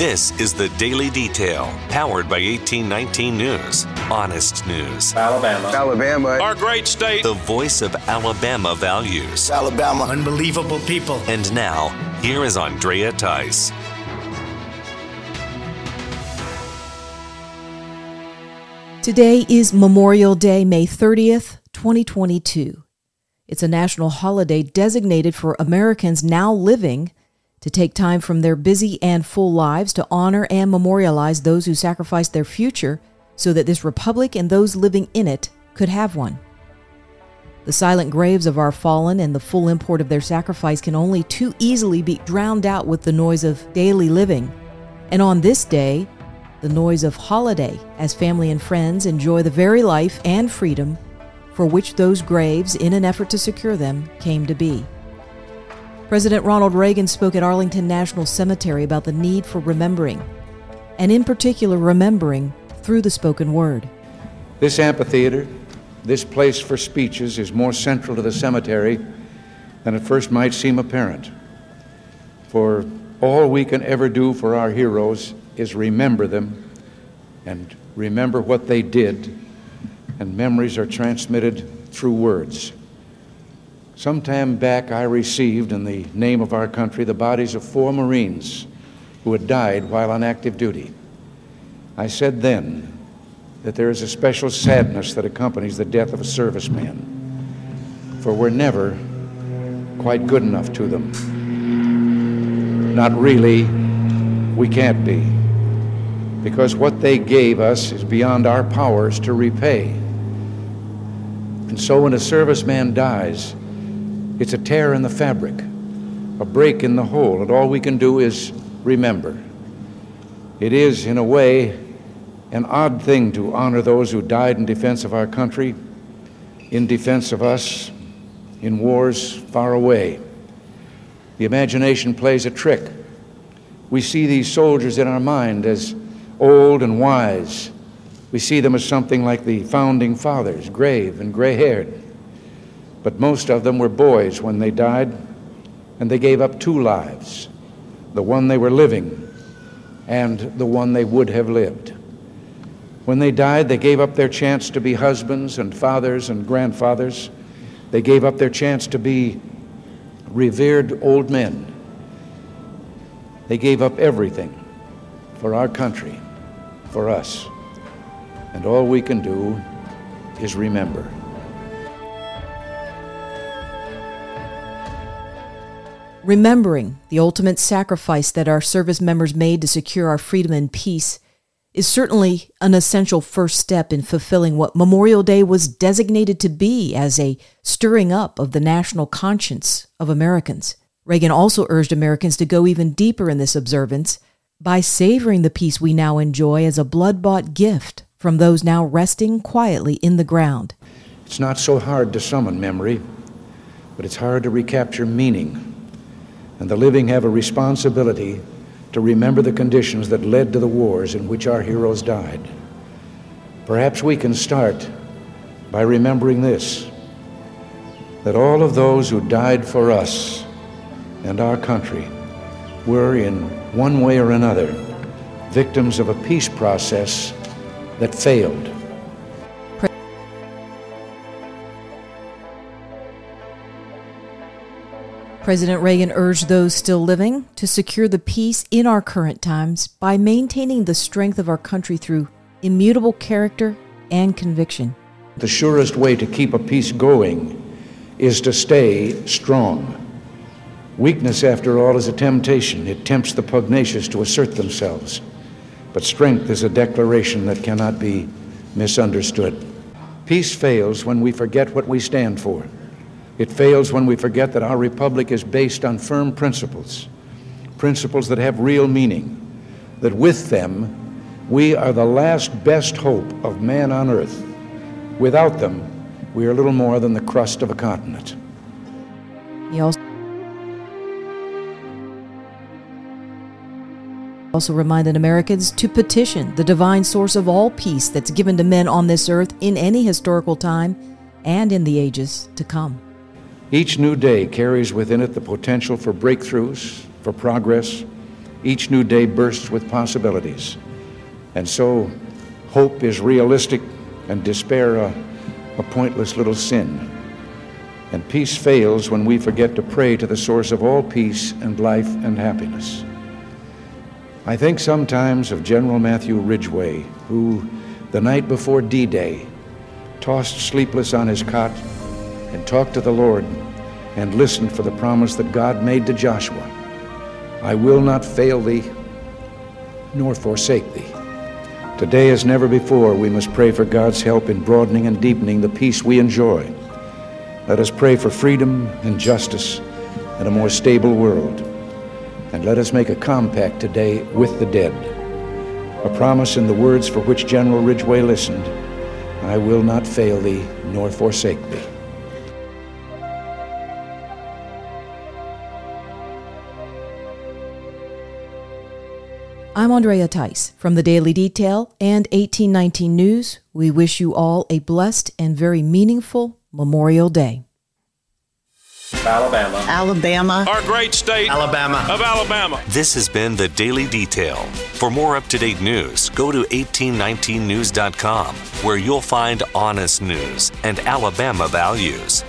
This is the Daily Detail, powered by 1819 News. Honest news. Alabama. Alabama. Our great state. The voice of Alabama values. Alabama. Unbelievable people. And now, here is Andrea Tice. Today is Memorial Day, May 30th, 2022. It's a national holiday designated for Americans now living to take time from their busy and full lives to honor and memorialize those who sacrificed their future so that this republic and those living in it could have one. The silent graves of our fallen and the full import of their sacrifice can only too easily be drowned out with the noise of daily living. And on this day, the noise of holiday as family and friends enjoy the very life and freedom for which those graves, in an effort to secure them, came to be. President Ronald Reagan spoke at Arlington National Cemetery about the need for remembering, and in particular, remembering through the spoken word. This amphitheater, this place for speeches, is more central to the cemetery than at first might seem apparent. For all we can ever do for our heroes is remember them and remember what they did, and memories are transmitted through words. Some time back, I received, in the name of our country, the bodies of four Marines who had died while on active duty. I said then that there is a special sadness that accompanies the death of a serviceman, for we're never quite good enough to them. Not really, we can't be, because what they gave us is beyond our powers to repay. And so when a serviceman dies, it's a tear in the fabric, a break in the whole, and all we can do is remember. It is, in a way, an odd thing to honor those who died in defense of our country, in defense of us, in wars far away. The imagination plays a trick. We see these soldiers in our mind as old and wise. We see them as something like the founding fathers, grave and gray haired. But most of them were boys when they died, and they gave up two lives the one they were living and the one they would have lived. When they died, they gave up their chance to be husbands and fathers and grandfathers. They gave up their chance to be revered old men. They gave up everything for our country, for us. And all we can do is remember. Remembering the ultimate sacrifice that our service members made to secure our freedom and peace is certainly an essential first step in fulfilling what Memorial Day was designated to be as a stirring up of the national conscience of Americans. Reagan also urged Americans to go even deeper in this observance by savoring the peace we now enjoy as a blood bought gift from those now resting quietly in the ground. It's not so hard to summon memory, but it's hard to recapture meaning. And the living have a responsibility to remember the conditions that led to the wars in which our heroes died. Perhaps we can start by remembering this that all of those who died for us and our country were, in one way or another, victims of a peace process that failed. President Reagan urged those still living to secure the peace in our current times by maintaining the strength of our country through immutable character and conviction. The surest way to keep a peace going is to stay strong. Weakness, after all, is a temptation. It tempts the pugnacious to assert themselves. But strength is a declaration that cannot be misunderstood. Peace fails when we forget what we stand for. It fails when we forget that our republic is based on firm principles, principles that have real meaning, that with them we are the last best hope of man on earth. Without them, we are little more than the crust of a continent. He also reminded Americans to petition the divine source of all peace that's given to men on this earth in any historical time and in the ages to come. Each new day carries within it the potential for breakthroughs, for progress, each new day bursts with possibilities. And so, hope is realistic and despair a, a pointless little sin. And peace fails when we forget to pray to the source of all peace and life and happiness. I think sometimes of General Matthew Ridgway, who, the night before D Day, tossed sleepless on his cot and talked to the Lord and listened for the promise that God made to Joshua I will not fail thee nor forsake thee. Today, as never before, we must pray for God's help in broadening and deepening the peace we enjoy. Let us pray for freedom and justice and a more stable world. And let us make a compact today with the dead. A promise in the words for which General Ridgway listened I will not fail thee nor forsake thee. I'm Andrea Tice from the Daily Detail and 1819 News. We wish you all a blessed and very meaningful Memorial Day. Alabama. Alabama. Our great state. Alabama. Of Alabama. This has been the Daily Detail. For more up to date news, go to 1819news.com, where you'll find honest news and Alabama values.